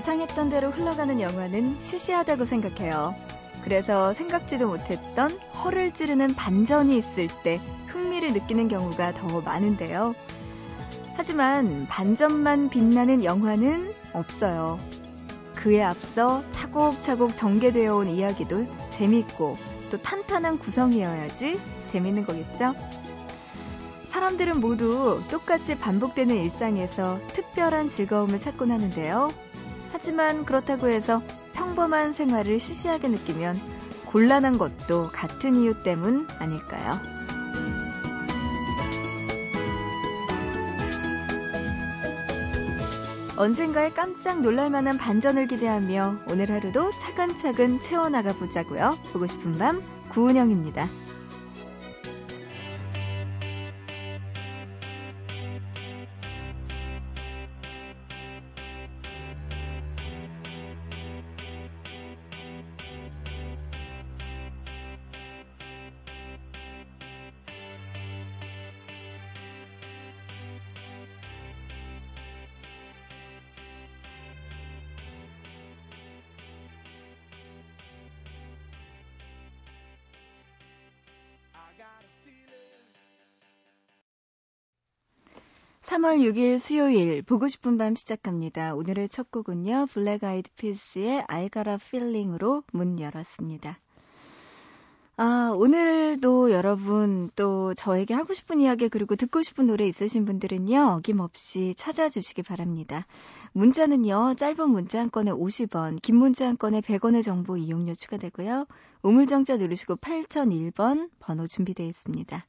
예상했던 대로 흘러가는 영화는 시시하다고 생각해요. 그래서 생각지도 못했던 허를 찌르는 반전이 있을 때 흥미를 느끼는 경우가 더 많은데요. 하지만 반전만 빛나는 영화는 없어요. 그에 앞서 차곡차곡 전개되어 온 이야기도 재밌고 또 탄탄한 구성이어야지 재밌는 거겠죠? 사람들은 모두 똑같이 반복되는 일상에서 특별한 즐거움을 찾곤 하는데요. 하지만 그렇다고 해서 평범한 생활을 시시하게 느끼면 곤란한 것도 같은 이유 때문 아닐까요? 언젠가에 깜짝 놀랄만한 반전을 기대하며 오늘 하루도 차근차근 채워나가 보자고요. 보고 싶은 밤 구은영입니다. 3월 6일 수요일 보고 싶은 밤 시작합니다. 오늘의 첫 곡은요. Black Eyed Peas의 I Got a Feeling으로 문 열었습니다. 아, 오늘도 여러분 또 저에게 하고 싶은 이야기 그리고 듣고 싶은 노래 있으신 분들은요. 어김없이 찾아주시기 바랍니다. 문자는요. 짧은 문자 한 건에 50원, 긴 문자 한 건에 100원의 정보 이용료 추가되고요. 우물정자 누르시고 8001번 번호 준비되어 있습니다.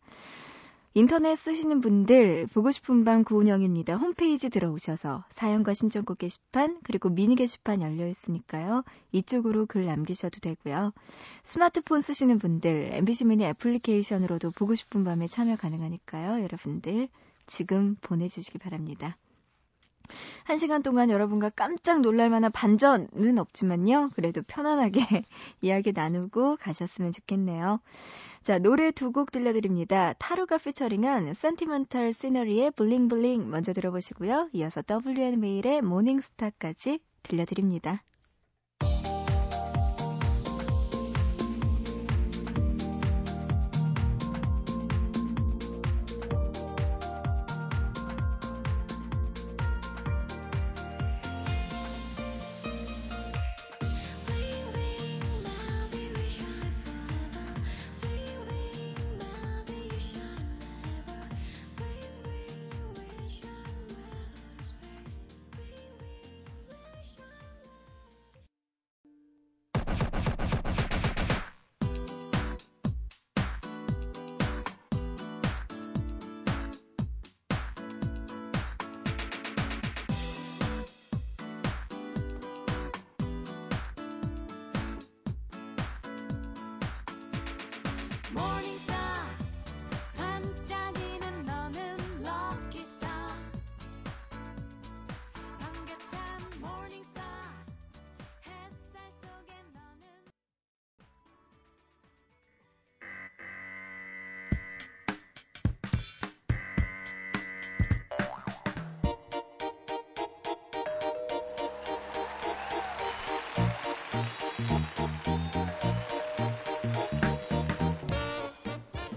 인터넷 쓰시는 분들 보고 싶은 방 구운영입니다. 홈페이지 들어오셔서 사연과 신청곡 게시판 그리고 미니 게시판 열려 있으니까요. 이쪽으로 글 남기셔도 되고요. 스마트폰 쓰시는 분들 MBC 미니 애플리케이션으로도 보고 싶은 밤에 참여 가능하니까요. 여러분들 지금 보내주시기 바랍니다. 한 시간 동안 여러분과 깜짝 놀랄 만한 반전은 없지만요. 그래도 편안하게 이야기 나누고 가셨으면 좋겠네요. 자, 노래 두 곡 들려드립니다. 타루가 피처링한 센티멘탈 시너리의 블링블링 먼저 들어보시고요. 이어서 WN메일의 모닝스타까지 들려드립니다. Morning.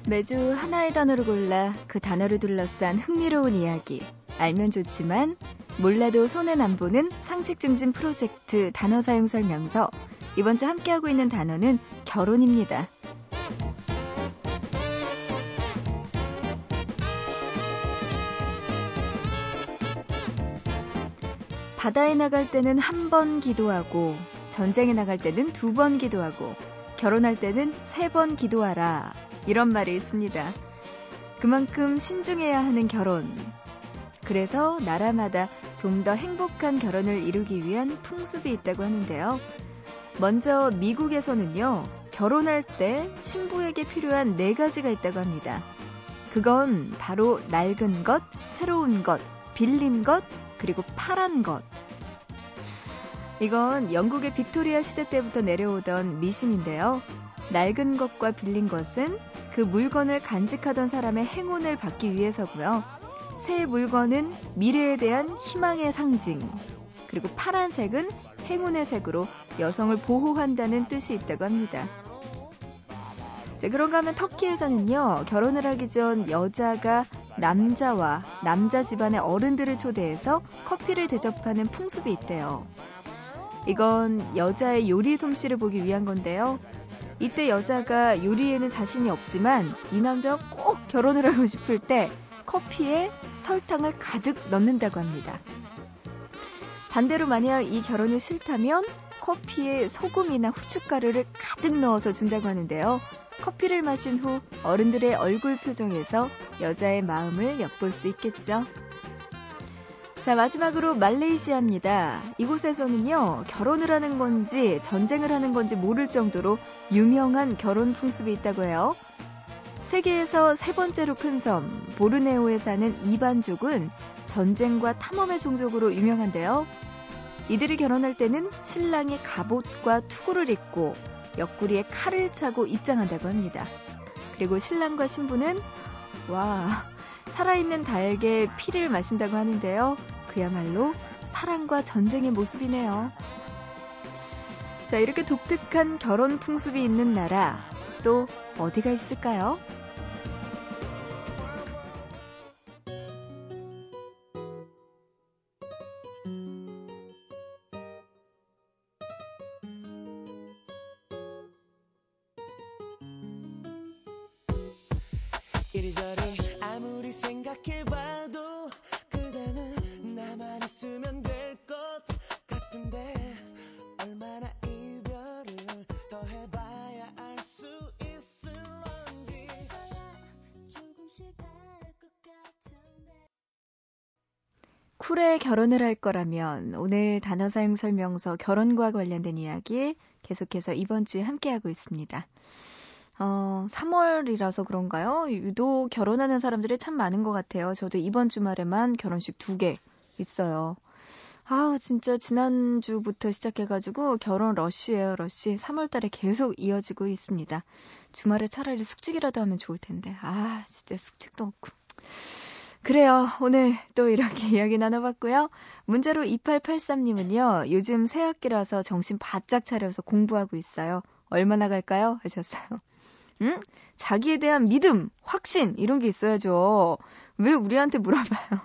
매주 하나의 단어를 골라 그 단어를 둘러싼 흥미로운 이야기. 알면 좋지만 몰라도 손에 안 보는 상식 증진 프로젝트 단어 사용 설명서. 이번 주 함께하고 있는 단어는 결혼입니다. 바다에 나갈 때는 한 번 기도하고 전쟁에 나갈 때는 두 번 기도하고 결혼할 때는 세 번 기도하라. 이런 말이 있습니다. 그만큼 신중해야 하는 결혼. 그래서 나라마다 좀 더 행복한 결혼을 이루기 위한 풍습이 있다고 하는데요. 먼저 미국에서는요, 결혼할 때 신부에게 필요한 네 가지가 있다고 합니다. 그건 바로 낡은 것, 새로운 것, 빌린 것, 그리고 파란 것. 이건 영국의 빅토리아 시대 때부터 내려오던 미신인데요. 낡은 것과 빌린 것은 그 물건을 간직하던 사람의 행운을 받기 위해서고요. 새 물건은 미래에 대한 희망의 상징. 그리고 파란색은 행운의 색으로 여성을 보호한다는 뜻이 있다고 합니다. 자, 그런가 하면 터키에서는요, 결혼을 하기 전 여자가 남자와 남자 집안의 어른들을 초대해서 커피를 대접하는 풍습이 있대요. 이건 여자의 요리 솜씨를 보기 위한 건데요. 이때 여자가 요리에는 자신이 없지만 이 남자와 꼭 결혼을 하고 싶을 때 커피에 설탕을 가득 넣는다고 합니다. 반대로 만약 이 결혼이 싫다면 커피에 소금이나 후춧가루를 가득 넣어서 준다고 하는데요. 커피를 마신 후 어른들의 얼굴 표정에서 여자의 마음을 엿볼 수 있겠죠. 자, 마지막으로 말레이시아입니다. 이곳에서는요, 결혼을 하는 건지 전쟁을 하는 건지 모를 정도로 유명한 결혼 풍습이 있다고 해요. 세계에서 세 번째로 큰 섬, 보르네오에 사는 이반족은 전쟁과 탐험의 종족으로 유명한데요. 이들이 결혼할 때는 신랑이 갑옷과 투구를 입고 옆구리에 칼을 차고 입장한다고 합니다. 그리고 신랑과 신부는 와 살아있는 닭의 피를 마신다고 하는데요. 그야말로 사랑과 전쟁의 모습이네요. 자, 이렇게 독특한 결혼 풍습이 있는 나라 또 어디가 있을까요? 쿨에 결혼을 할 거라면 오늘 단어 사용 설명서 결혼과 관련된 이야기 계속해서 이번 주에 함께하고 있습니다. 어, 3월이라서 그런가요? 유독 결혼하는 사람들이 참 많은 것 같아요. 저도 이번 주말에만 결혼식 두 개 있어요. 아, 진짜 지난주부터 시작해가지고 결혼 러쉬예요, 러쉬. 3월달에 계속 이어지고 있습니다. 주말에 차라리 숙직이라도 하면 좋을 텐데. 아, 진짜 숙직도 없고. 그래요. 오늘 또 이렇게 이야기 나눠봤고요. 문제로 2883님은요, 요즘 새학기라서 정신 바짝 차려서 공부하고 있어요. 얼마나 갈까요? 하셨어요. 응? 자기에 대한 믿음, 확신, 이런 게 있어야죠. 왜 우리한테 물어봐요?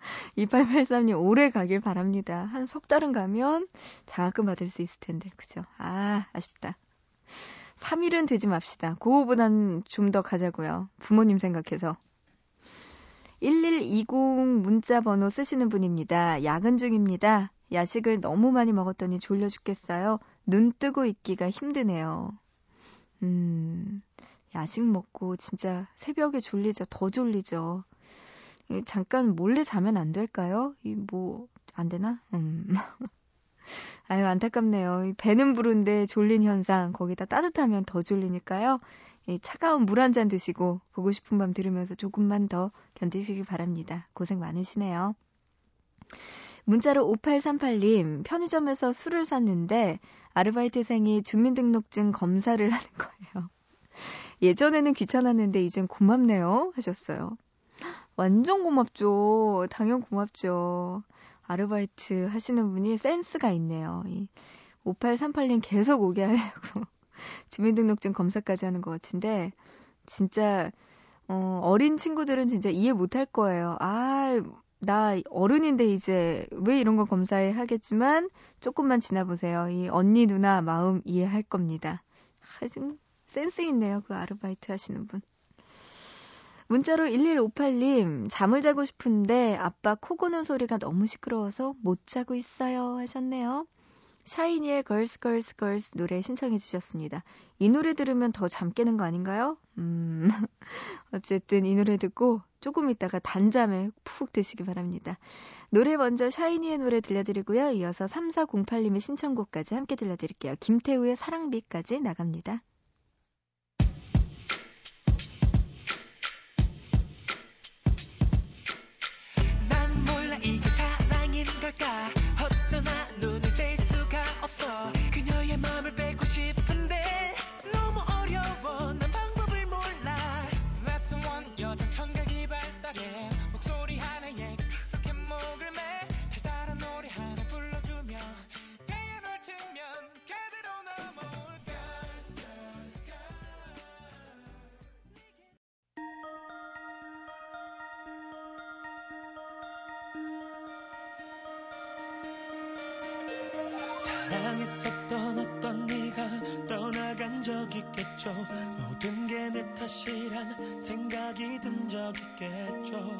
2883님 오래 가길 바랍니다. 한 석 달은 가면 장학금 받을 수 있을 텐데, 그죠? 아, 아쉽다. 3일은 되지 맙시다. 그거보단 좀 더 가자고요. 부모님 생각해서. 1120 문자 번호 쓰시는 분입니다. 야근 중입니다. 야식을 너무 많이 먹었더니 졸려 죽겠어요. 눈 뜨고 있기가 힘드네요. 음, 야식 먹고 진짜 새벽에 졸리죠. 더 졸리죠. 잠깐 몰래 자면 안 될까요? 이 뭐, 안 되나? 음. 아유, 안타깝네요. 배는 부른데 졸린 현상, 거기다 따뜻하면 더 졸리니까요. 차가운 물 한 잔 드시고, 보고 싶은 밤 들으면서 조금만 더 견디시기 바랍니다. 고생 많으시네요. 문자로 5838님, 편의점에서 술을 샀는데 아르바이트생이 주민등록증 검사를 하는 거예요. 예전에는 귀찮았는데 이젠 고맙네요. 하셨어요. 완전 고맙죠. 당연 고맙죠. 아르바이트 하시는 분이 센스가 있네요. 5838님 계속 오게 하려고 주민등록증 검사까지 하는 것 같은데, 진짜, 어, 어린 친구들은 진짜 이해 못할 거예요. 아, 나 어른인데 이제 왜 이런 거 검사해 하겠지만 조금만 지나보세요. 이 언니 누나 마음 이해할 겁니다. 하여튼 센스 있네요. 그 아르바이트 하시는 분. 문자로 1158님, 잠을 자고 싶은데 아빠 코 고는 소리가 너무 시끄러워서 못 자고 있어요 하셨네요. 샤이니의 걸스 걸스 걸스 노래 신청해 주셨습니다. 이 노래 들으면 더 잠 깨는 거 아닌가요? 음. 어쨌든 이 노래 듣고 조금 있다가 단잠에 푹 드시기 바랍니다. 노래 먼저 샤이니의 노래 들려드리고요. 이어서 3408님의 신청곡까지 함께 들려드릴게요. 김태우의 사랑비까지 나갑니다. 난 몰라 이게 사랑인 걸까 없어. 그녀의 마음을 빼고 싶은 사랑했었던 어떤 네가 떠나간 적 있겠죠? 모든 게 내 탓이란 생각이 든 적 있겠죠?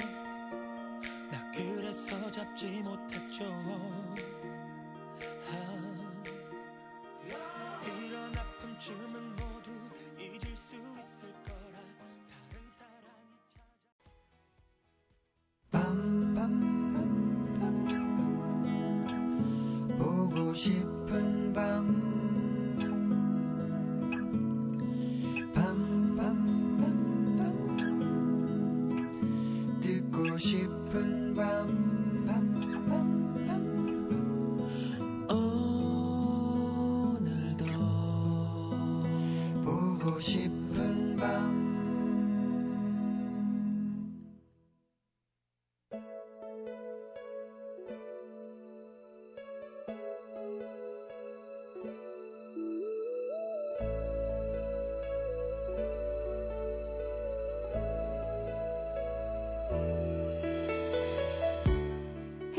나 그래서 잡지 못했죠 bam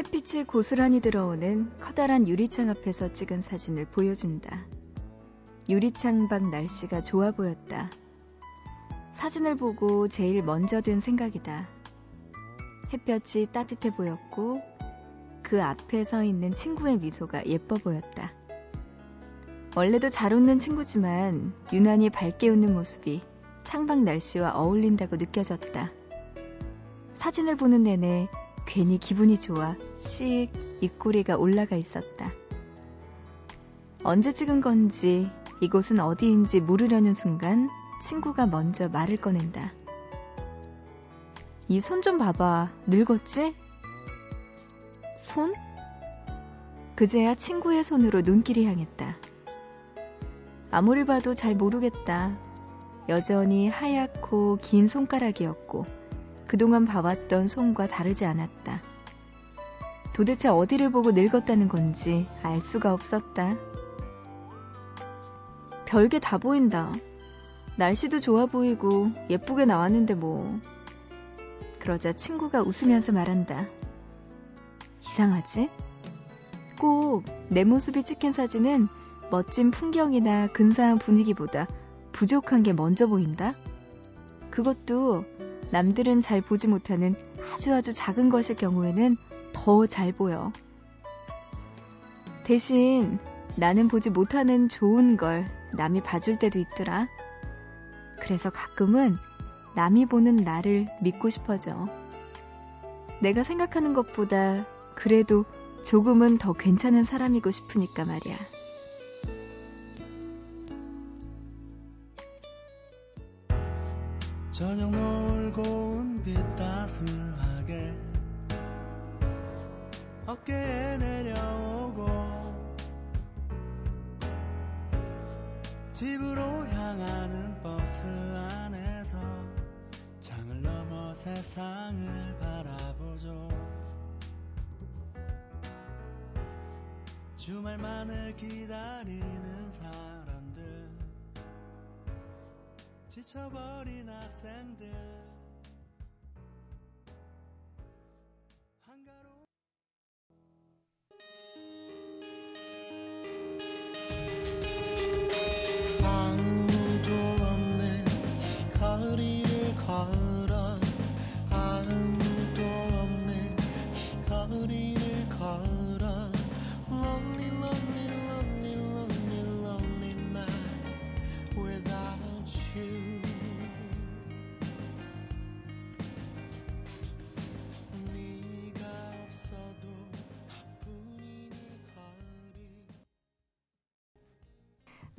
햇빛이 고스란히 들어오는 커다란 유리창 앞에서 찍은 사진을 보여준다. 유리창 밖 날씨가 좋아 보였다. 사진을 보고 제일 먼저 든 생각이다. 햇볕이 따뜻해 보였고 그 앞에 서 있는 친구의 미소가 예뻐 보였다. 원래도 잘 웃는 친구지만 유난히 밝게 웃는 모습이 창밖 날씨와 어울린다고 느껴졌다. 사진을 보는 내내 괜히 기분이 좋아 씩 입꼬리가 올라가 있었다. 언제 찍은 건지 이곳은 어디인지 물으려는 순간 친구가 먼저 말을 꺼낸다. 이 손 좀 봐봐. 늙었지? 손? 그제야 친구의 손으로 눈길이 향했다. 아무리 봐도 잘 모르겠다. 여전히 하얗고 긴 손가락이었고 그동안 봐왔던 손과 다르지 않았다. 도대체 어디를 보고 늙었다는 건지 알 수가 없었다. 별게 다 보인다. 날씨도 좋아 보이고 예쁘게 나왔는데 뭐. 그러자 친구가 웃으면서 말한다. 이상하지? 꼭 내 모습이 찍힌 사진은 멋진 풍경이나 근사한 분위기보다 부족한 게 먼저 보인다? 그것도 남들은 잘 보지 못하는 아주 아주 작은 것일 경우에는 더 잘 보여. 대신 나는 보지 못하는 좋은 걸 남이 봐줄 때도 있더라. 그래서 가끔은 남이 보는 나를 믿고 싶어져. 내가 생각하는 것보다 그래도 조금은 더 괜찮은 사람이고 싶으니까 말이야. 저녁 따스하게 어깨에 내려오고 집으로 향하는 버스 안에서 창을 넘어 세상을 바라보죠. 주말만을 기다리는 사람들 지쳐버린 학생들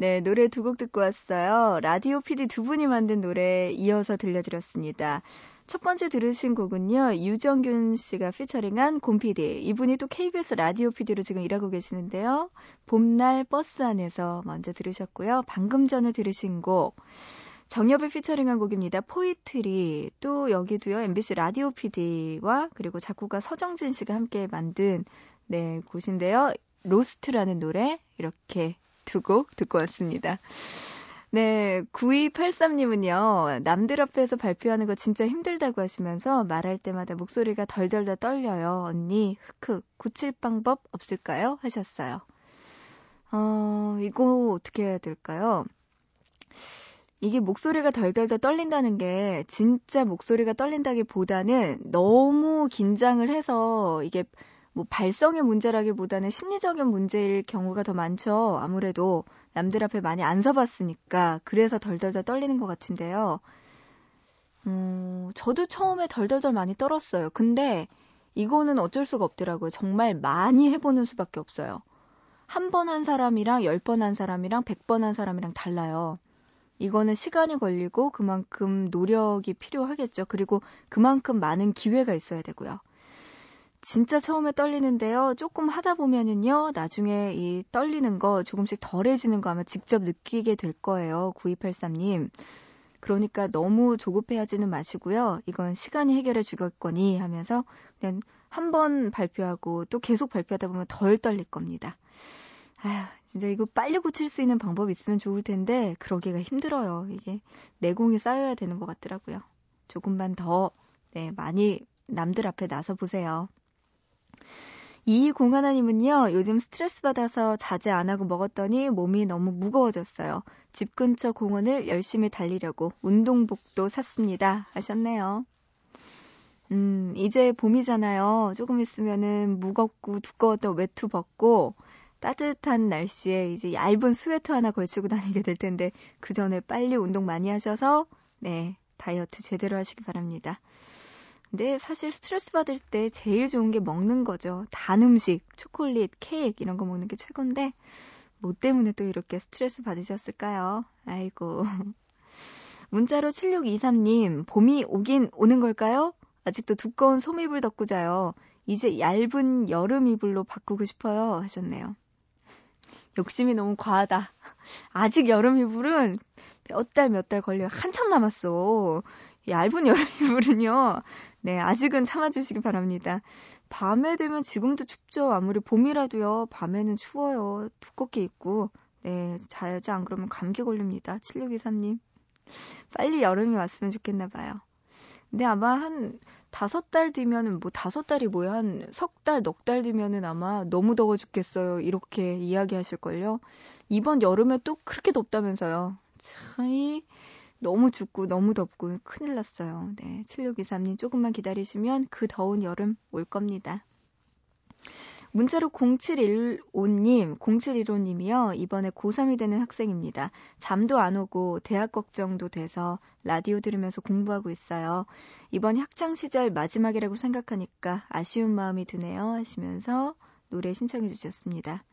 네, 노래 두 곡 듣고 왔어요. 라디오 PD 두 분이 만든 노래 이어서 들려드렸습니다. 첫 번째 들으신 곡은요, 유정균 씨가 피처링한 곰 PD. 이분이 또 KBS 라디오 PD로 지금 일하고 계시는데요. 봄날 버스 안에서 먼저 들으셨고요. 방금 전에 들으신 곡, 정엽이 피처링한 곡입니다. Poetry. 또 여기도요, MBC 라디오 PD와 그리고 작곡가 서정진 씨가 함께 만든, 네, 곳인데요. 로스트라는 노래, 이렇게 두 곡 듣고 왔습니다. 네, 9283님은요, 남들 앞에서 발표하는 거 진짜 힘들다고 하시면서 말할 때마다 목소리가 덜덜덜 떨려요. 언니, 흑흑, 고칠 방법 없을까요? 하셨어요. 어, 이거 어떻게 해야 될까요? 이게 목소리가 덜덜덜 떨린다는 게 진짜 목소리가 떨린다기 보다는 너무 긴장을 해서 이게 뭐 발성의 문제라기보다는 심리적인 문제일 경우가 더 많죠. 아무래도 남들 앞에 많이 안 서봤으니까 그래서 덜덜덜 떨리는 것 같은데요. 음, 저도 처음에 덜덜덜 많이 떨었어요. 근데 이거는 어쩔 수가 없더라고요. 정말 많이 해보는 수밖에 없어요. 한 번한 사람이랑 열 번 한 사람이랑 백 번 한 사람이랑 달라요. 이거는 시간이 걸리고 그만큼 노력이 필요하겠죠. 그리고 그만큼 많은 기회가 있어야 되고요. 진짜 처음에 떨리는데요. 조금 하다 보면은요, 나중에 이 떨리는 거 조금씩 덜해지는 거 아마 직접 느끼게 될 거예요. 9283님. 그러니까 너무 조급해하지는 마시고요. 이건 시간이 해결해 주겠거니 하면서 그냥 한 번 발표하고 또 계속 발표하다 보면 덜 떨릴 겁니다. 아휴, 진짜 이거 빨리 고칠 수 있는 방법이 있으면 좋을 텐데, 그러기가 힘들어요. 이게 내공이 쌓여야 되는 것 같더라고요. 조금만 더, 네, 많이 남들 앞에 나서 보세요. 이공하나님은요, 요즘 스트레스 받아서 자제 안 하고 먹었더니 몸이 너무 무거워졌어요. 집 근처 공원을 열심히 달리려고 운동복도 샀습니다. 하셨네요. 음, 이제 봄이잖아요. 조금 있으면은 무겁고 두꺼웠던 외투 벗고 따뜻한 날씨에 이제 얇은 스웨터 하나 걸치고 다니게 될 텐데 그 전에 빨리 운동 많이 하셔서 네, 다이어트 제대로 하시기 바랍니다. 근데 사실 스트레스 받을 때 제일 좋은 게 먹는 거죠. 단 음식, 초콜릿, 케이크 이런 거 먹는 게 최고인데 뭐 때문에 또 이렇게 스트레스 받으셨을까요? 아이고. 문자로 7623님, 봄이 오긴 오는 걸까요? 아직도 두꺼운 소미불 덮고 자요. 이제 얇은 여름 이불로 바꾸고 싶어요. 하셨네요. 욕심이 너무 과하다. 아직 여름 이불은 몇 달 몇달 걸려요. 한참 남았어. 얇은 여름 이불은요. 네, 아직은 참아주시기 바랍니다. 밤에 되면 지금도 춥죠. 아무리 봄이라도요. 밤에는 추워요. 두껍게 입고. 네, 자야지 안 그러면 감기 걸립니다. 7623님. 빨리 여름이 왔으면 좋겠나 봐요. 근데 아마 한 다섯 달 뒤면은 뭐 다섯 달이 뭐야 한 석 달, 넉 달 뒤면은 아마 너무 더워 죽겠어요. 이렇게 이야기하실걸요. 이번 여름에 또 그렇게 덥다면서요. 참, 너무 춥고 너무 덥고 큰일 났어요. 네, 7623님 조금만 기다리시면 그 더운 여름 올 겁니다. 문자로 0715님, 0715님이요. 이번에 고3이 되는 학생입니다. 잠도 안 오고 대학 걱정도 돼서 라디오 들으면서 공부하고 있어요. 이번 학창 시절 마지막이라고 생각하니까 아쉬운 마음이 드네요. 하시면서 노래 신청해 주셨습니다.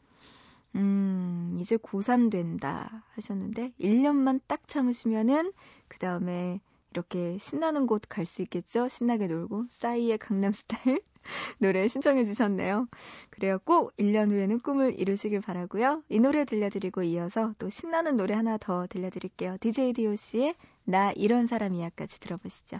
음, 이제 고3 된다 하셨는데 1년만 딱 참으시면은 그 다음에 이렇게 신나는 곳 갈 수 있겠죠? 신나게 놀고 싸이의 강남 스타일 노래 신청해 주셨네요. 그래요. 꼭 1년 후에는 꿈을 이루시길 바라고요. 이 노래 들려드리고 이어서 또 신나는 노래 하나 더 들려드릴게요. DJ DOC의 나 이런 사람이야까지 들어보시죠.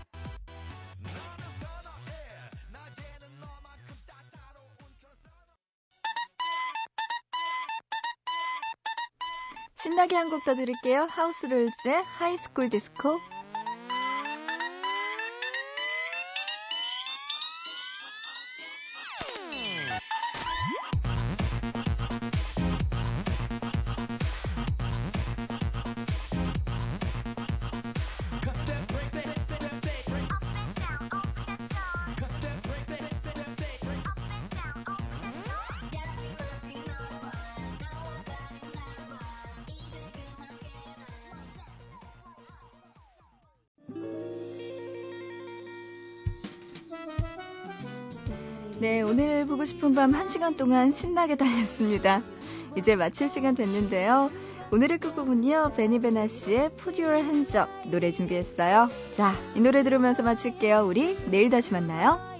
신나게 한 곡더 드릴게요. 하우스룰즈의 하이스쿨 디스코. 네, 오늘 보고 싶은 밤 1시간 동안 신나게 달렸습니다. 이제 마칠 시간 됐는데요. 오늘의 끝곡은요, 베니베나 씨의 Put Your Hands Up 노래 준비했어요. 자, 이 노래 들으면서 마칠게요. 우리 내일 다시 만나요.